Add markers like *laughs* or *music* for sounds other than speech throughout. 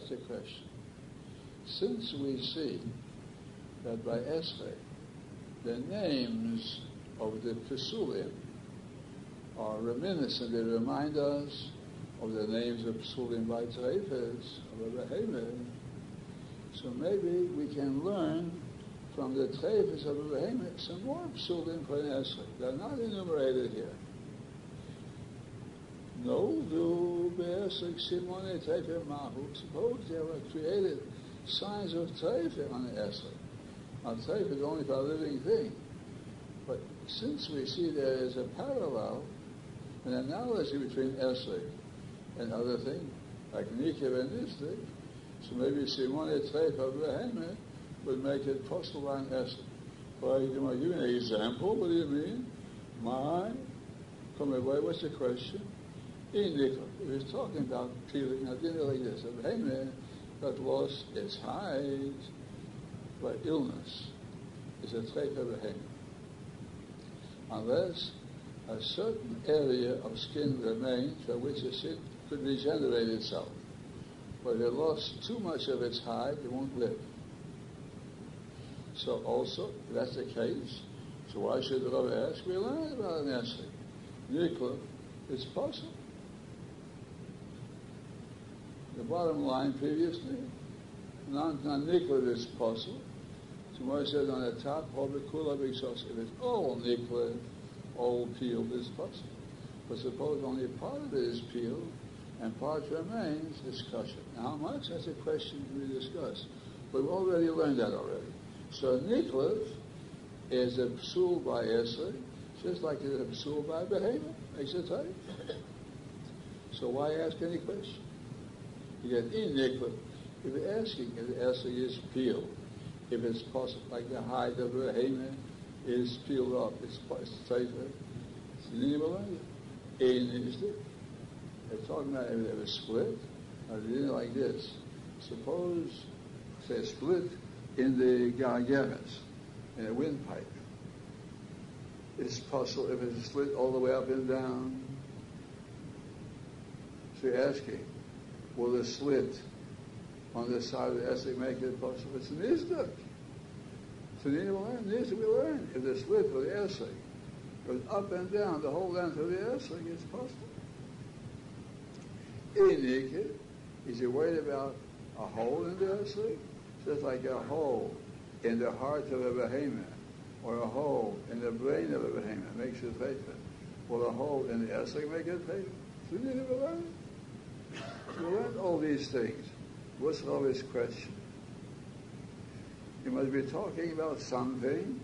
ask the question. Since we see that by Esrei, the names of the Pesulim are reminiscent, they remind us of the names of Pesulim by Treifes, of Abraham. So maybe we can learn from the Treifes of Abraham some more Pesulim for Esrei. They're not enumerated here. No, do Simone Tefe Mahu. Suppose they were created signs of Tefe on the Esrei. Now, Tefe is only for a living thing. But since we see there is a parallel, an analogy between Esrei and other things, like Nikev and Nistik, so maybe Simone Tefe of Behemah would make it possible on Esrei. Well, you might give an example. What do you mean? My, come away, what's the question? In Nikon. He was talking about peeling. I didn't this. A behemoth that lost its hide by illness is a trait of a behemoth. Unless a certain area of skin remains for which skin could regenerate itself. But if it lost too much of its hide, it won't live. So also, if that's the case, so why should the Rabbi ask? We learn about an essay. Nikla, it's possible. The bottom line previously, non-nikla is possible. Tomorrow says on the top, all the Hobikula Bixos. If it's all nikla, all peeled, is possible. But suppose only part of it is peeled and part remains, discussion. Now, how much? That's a question to be discussed. We've already learned that already. So nikla is a psul by Esra, just like it's a psul by behavior. Makes it tight. So why ask any question? You get in nikla. If you're asking, if the asking is peeled, if it's possible, like the of a hayman is peeled up, it's, safer. It's is it? They're talking about if they a split, or they like this. Suppose, say, split in the gargeras, in a windpipe. It's possible if it's split all the way up and down. So you're asking, will the slit on the side of the essay make it possible? It's an isduk. So the will learn. This we learn. If the slit of the essay goes up and down the whole length of the essay, it's possible. In is he worried about a hole in the essay? Just like a hole in the heart of a behemoth or a hole in the brain of a behemoth makes it faithful. Will a hole in the essay make it faithful? So we need to learn. We learned all these things. What's Rabbi's question? You must be talking about something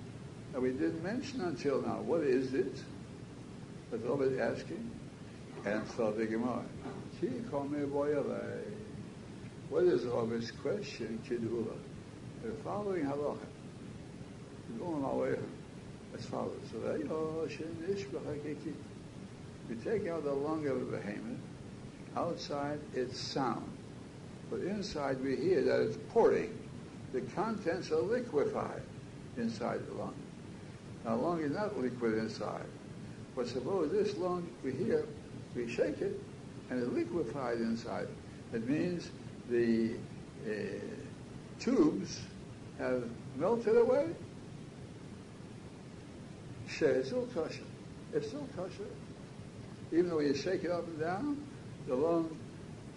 that we didn't mention until now. What is it? That Rabbi is asking. Answer the Gemara. What is Rabbi's question? Kidula. The following halacha. We're going our way as follows. We take out the lung of a behemoth Outside, it's sound. But inside, we hear that it's pouring. The contents are liquefied inside the lung. Now, lung is not liquid inside. But suppose this lung, we hear, we shake it, and it's liquefied inside. It means the uh, tubes have melted away. It's still kosher. It's still kosher. Even though you shake it up and down, the lung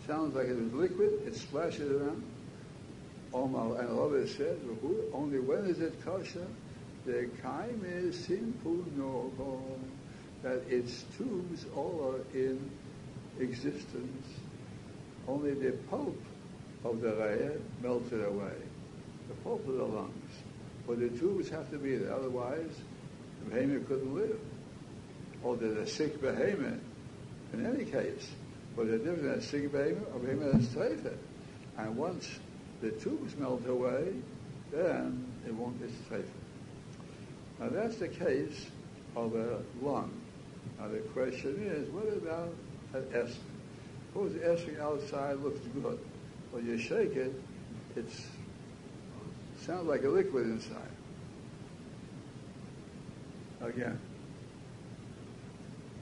sounds like it was liquid, it splashes around. Omar and Ulla said, only when is it kosher? The kaim is simple no that its tubes all are in existence. Only the pulp of the raya melted away, the pulp of the lungs. But the tubes have to be there, otherwise the behemoth couldn't live. Or the sick behemoth. In any case, but the difference is sick behemoth or behemoth is treifa. And once the tubes melt away, then it won't be treifa. Now that's the case of a lung. Now the question is, what about an ester? Suppose the ester outside looks good. When you shake it, it sounds like a liquid inside. Again,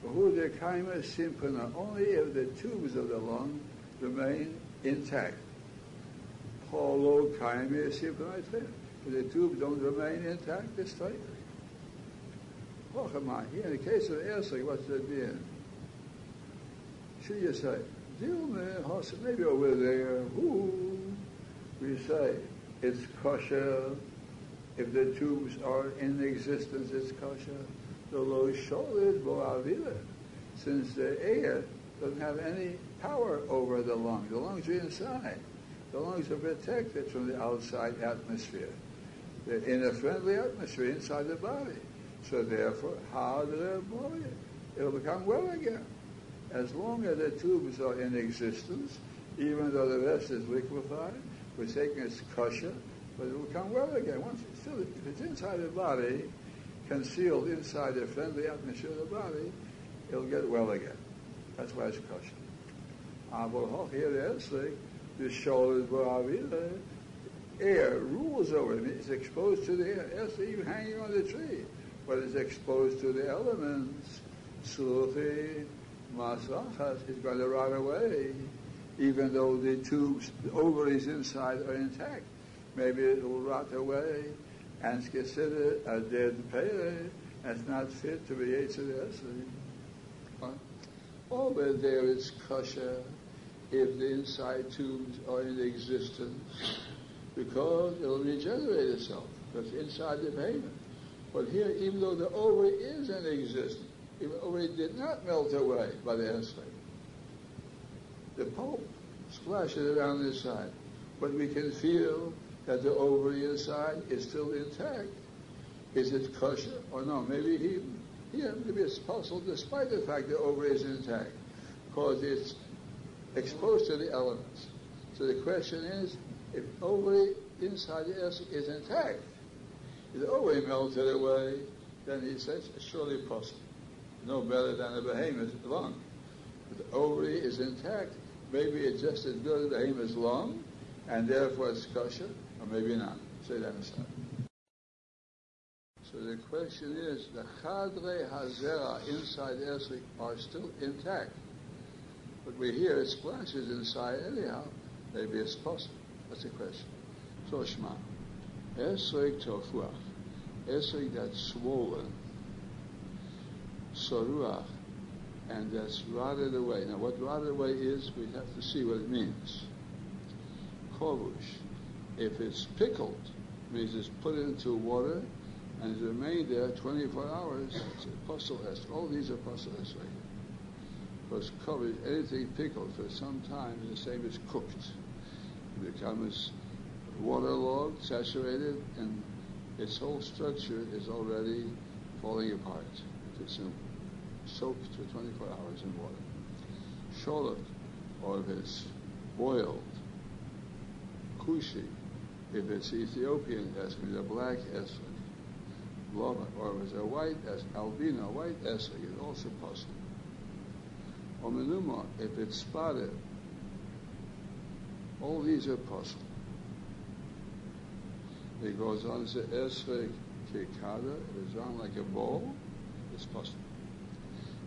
who the kaima simpana, only if the tubes of the lung remain intact. hollow kaim If The tubes don't remain intact, it's tight. Here, in the case of Esli, what's it being? Should you say, Dilma, maybe over there, who we say it's kosher. If the tubes are in existence, it's kosher. The low sholid bo'avila, since the air doesn't have any power over the lungs. The lungs are inside. The lungs are protected from the outside atmosphere. They're in a friendly atmosphere inside the body. So therefore, how do they It'll become well again. As long as the tubes are in existence, even though the rest is liquefied, we're taking its kosher, but it will come well again. Once it's still, if it's inside the body, concealed inside the friendly atmosphere of the body, it'll get well again. That's why it's kosher. Aber ah, oh, here the the shoulders were air rules over it. It's exposed to the air. Yes, even hanging on the tree, but it's exposed to the elements. Sufi, masachas is going to rot away, even though the tubes, the ovaries inside are intact. Maybe it will rot away Uh, and it's considered a dead pele. That's not fit to be Yetzirah. Over there is kosher if the inside tubes are in existence because it'll regenerate itself because inside the payment. But here, even though the ovary is in existence, even the ovary did not melt away by the acid, the pulp splashes around the side. But we can feel that the ovary inside is still intact. Is it kosher or no? Maybe he, here, maybe it's possible despite the fact the ovary is intact because it's exposed to the elements. So the question is, if ovary inside the acid is intact, if the ovary melted away, then he says surely possible. No better than a behemoth's lung. If the ovary is intact, maybe it's just as good as a behemoth's lung, and therefore it's kosher, or maybe not. Say that aside. So the question is, the chadre hazera inside Esrik are still intact. But we hear it splashes inside anyhow. Maybe it's possible. That's the question. So Shema. Esrik tofuach. Esrik that's swollen. Soruach. And that's rotted away. Now what rotted away is, we have to see what it means. Kovush. If it's pickled, means it's put into water and it's remained there 24 hours, it's apostle est. All these are apostle est right because covered anything pickled for some time is the same as cooked. It becomes waterlogged, saturated, and its whole structure is already falling apart. If it's soaked for 24 hours in water. Sholok, or if it's boiled. Kushi, if it's Ethiopian esrog, a black. Loma, or if it's a white esrog, albino, white esrog, is also possible. Or menuma, if it's spotted. All these are possible. He goes on to say, Esrek kikada, it is on like a bowl, it's possible.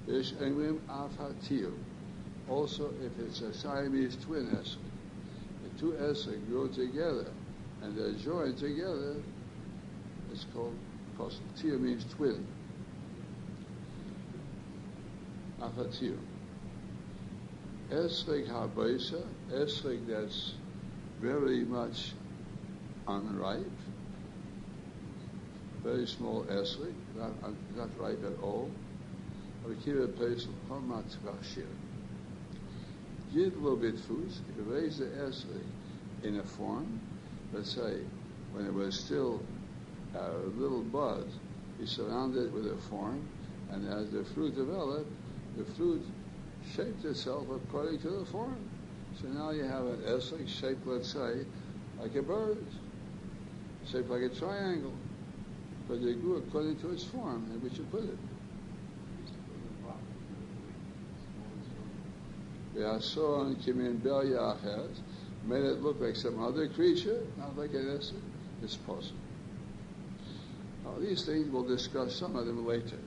Ish emrim afatiu. Also, if it's a Siamese twin Esrek, the two Esrek grow together and they're joined together, it's called possible. Tia means twin. Afatiu. Esrog habaisa, esrog that's very much unripe, very small esrog, not, not ripe at all. Give a little bit raise the esrog in a form, let's say when it was still a little bud, you surrounded it with a form, and as the fruit developed, the fruit shaped itself according to the form. So now you have an esrog shaped, let's say, like a bird, shaped like a triangle, but it grew according to its form in which you put it. We are so V'ason kimin bel yachet made it look like some other creature, not like an esrog. It's possible. Now, these things we'll discuss some of them later.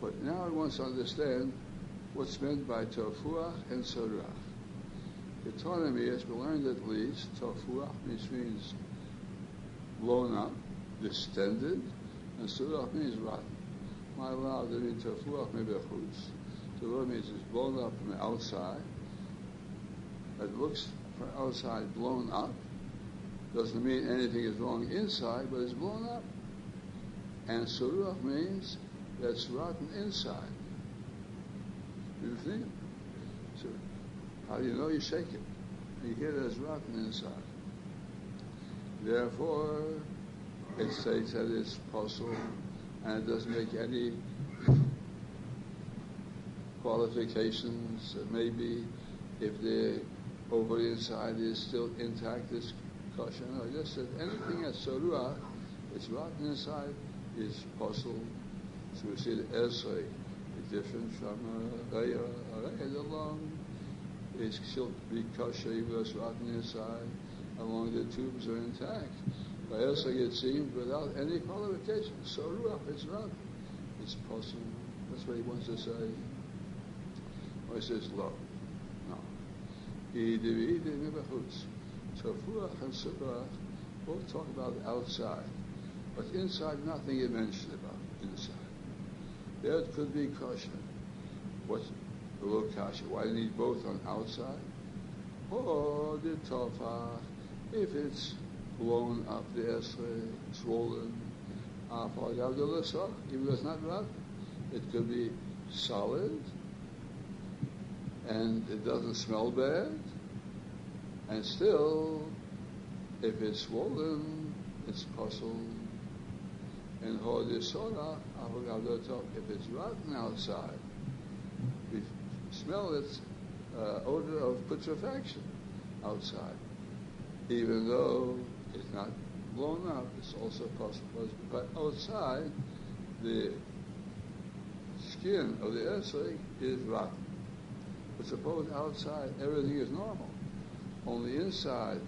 But now I want to understand what's meant by tofuach and sorach. Autonomy, as we learned at least, tofuach means blown up, distended, and surach means rotten. My love, that means tofuach maybe a means it's blown up from the outside. It looks from outside blown up. Doesn't mean anything is wrong inside, but it's blown up. And surach means that's rotten inside. You think? So how do you know? You shake it. You hear it as rotten inside. Therefore, it states that it's possible and it doesn't make any *laughs* qualifications. Maybe if the over the inside is still intact, it's kosher. I just said anything that's sorua, it's rotten inside, is possible. So we see the esrei is different from a raya. Raya alone is still be kosher even it's rotten inside, along the tubes are intact. By esrei it seems without any qualification. Sorua, it's rotten. It's possible. That's what he wants to say. Or he says, lo. No. Tofuach and Subrach both talk about outside, but inside nothing is mentioned about inside. There it could be kosher. What's little kosher? Why do you need both on outside? Or the tofach, if it's blown up the esrei, swollen, even though it's not rotten, it could be solid and it doesn't smell bad, and still, if it's swollen, it's puzzled. And hodisona, if it's rotten outside, we smell its uh, odor of putrefaction outside, even though it's not blown up, it's also possible. But outside, the skin of the esrei is rotten. Suppose outside everything is normal. Only inside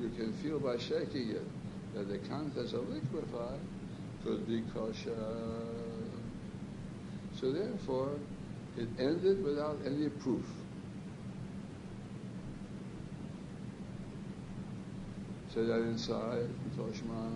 you can feel by shaking it that the contents are liquefied could be kosher. So therefore, it ended without any proof. Say that inside, Toshma.